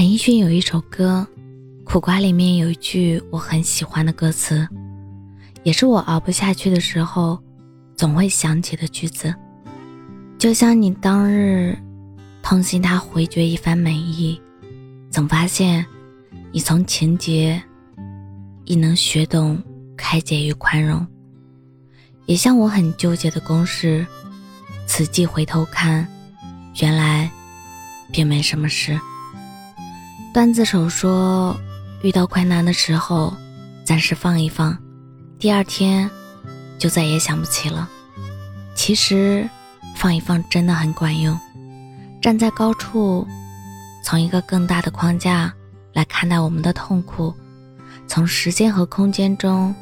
陈奕迅有一首歌《苦瓜》，里面有一句我很喜欢的歌词，也是我熬不下去的时候总会想起的句子。就像你当日痛心他回绝一番美意，总发现你从情节亦能学懂开解与宽容。也像我很纠结的公式，此际回头看，原来并没什么事。段子手说：“遇到困难的时候，暂时放一放，第二天就再也想不起了。”其实，放一放真的很管用。站在高处，从一个更大的框架来看待我们的痛苦，从时间和空间中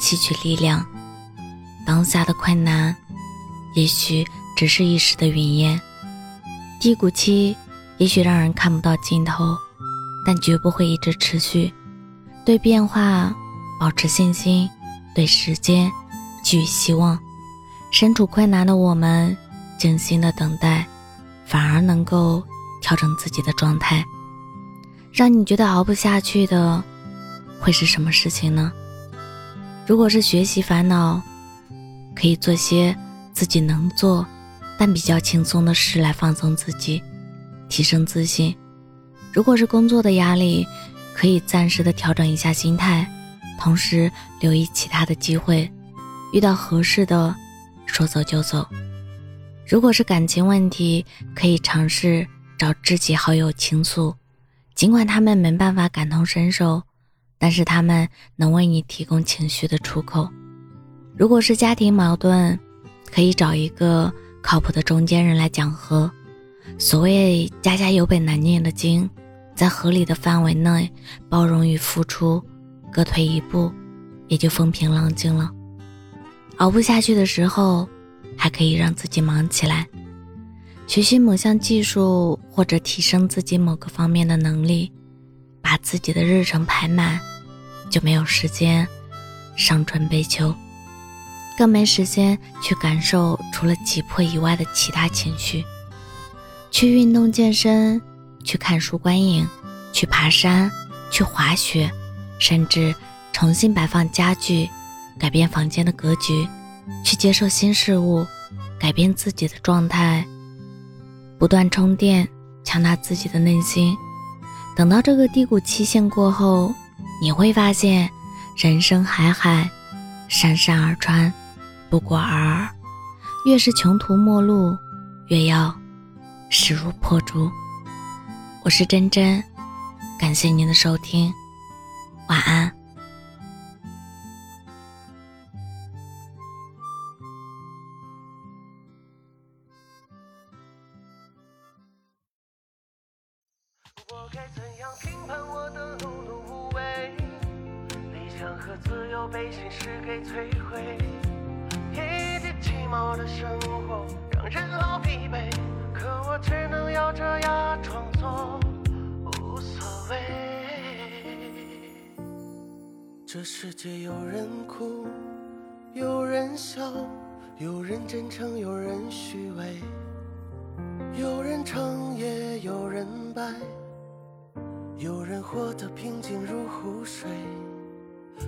吸取力量。当下的困难，也许只是一时的云烟；低谷期，也许让人看不到尽头。但绝不会一直持续。对变化保持信心，对时间寄予希望。身处困难的我们，静心的等待，反而能够调整自己的状态。让你觉得熬不下去的，会是什么事情呢？如果是学习烦恼，可以做些自己能做但比较轻松的事来放松自己，提升自信。如果是工作的压力，可以暂时的调整一下心态，同时留意其他的机会，遇到合适的，说走就走。如果是感情问题，可以尝试找知己好友倾诉，尽管他们没办法感同身受，但是他们能为你提供情绪的出口。如果是家庭矛盾，可以找一个靠谱的中间人来讲和。所谓家家有本难念的经。在合理的范围内包容与付出，各退一步，也就风平浪静了。熬不下去的时候，还可以让自己忙起来，学习某项技术或者提升自己某个方面的能力，把自己的日程排满，就没有时间伤春悲秋，更没时间去感受除了急迫以外的其他情绪，去运动健身。去看书观影，去爬山，去滑雪，甚至重新摆放家具，改变房间的格局，去接受新事物，改变自己的状态，不断充电，强大自己的内心。等到这个低谷期限过后，你会发现，人生海海，山山而川，不过尔尔。越是穷途末路，越要势如破竹。我是真真，感谢您的收听，晚安。我该怎样评判我的碌碌无为？理想和自由被现实给摧毁，一地鸡毛的生活让人好疲惫。可我只能咬着牙无所谓。这世界有人哭，有人笑，有人真诚，有人虚伪，有人成也有人败，有人活得平静如湖水。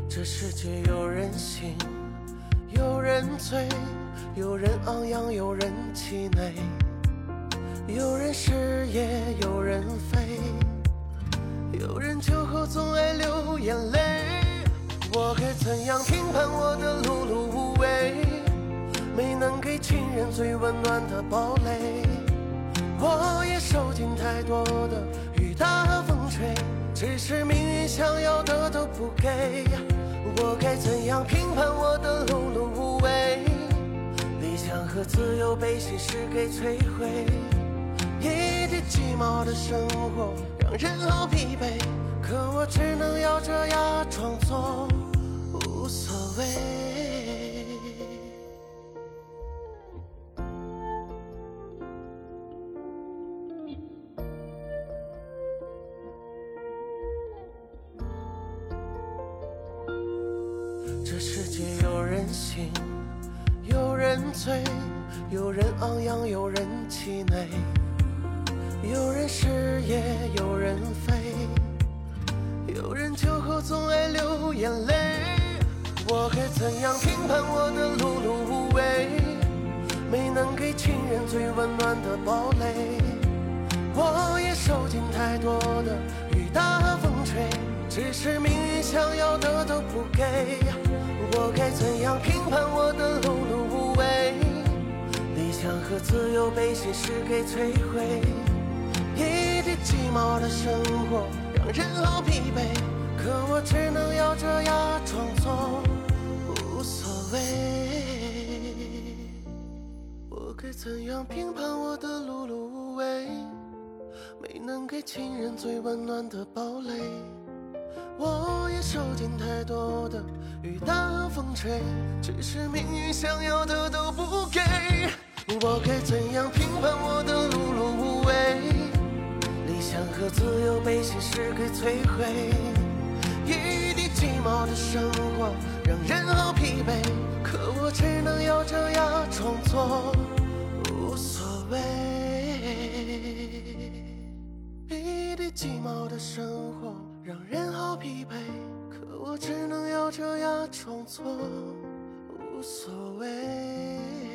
这世界有人醒，有人醉，有人昂扬，有人气馁。有人失业，有人飞，有人酒后总爱流眼泪。我该怎样评判我的碌碌无为？没能给亲人最温暖的堡垒。我也受尽太多的雨打风吹，只是命运想要的都不给。我该怎样评判我的碌碌无为？理想和自由被现实给摧毁。寂寞的生活让人好疲惫，可我只能咬着牙装作无所谓。这世界有人醒，有人醉，有人昂扬，有人气馁。有人失业，有人飞，有人酒后总爱流眼泪。我该怎样评判我的碌碌无为？没能给亲人最温暖的堡垒。我也受尽太多的雨打风吹，只是命运想要的都不给。我该怎样评判我的碌碌无为？理想和自由被现实给摧毁。一地鸡毛的生活让人好疲惫，可我只能咬着牙装作无所谓。我该怎样评判我的碌碌无为？没能给亲人最温暖的堡垒。我也受尽太多的雨打风吹，只是命运想要的都不给。我该怎理想和自由被现实给摧毁，一地鸡毛的生活让人好疲惫，可我只能咬着牙装作无所谓。一地鸡毛的生活让人好疲惫，可我只能咬着牙装作无所谓。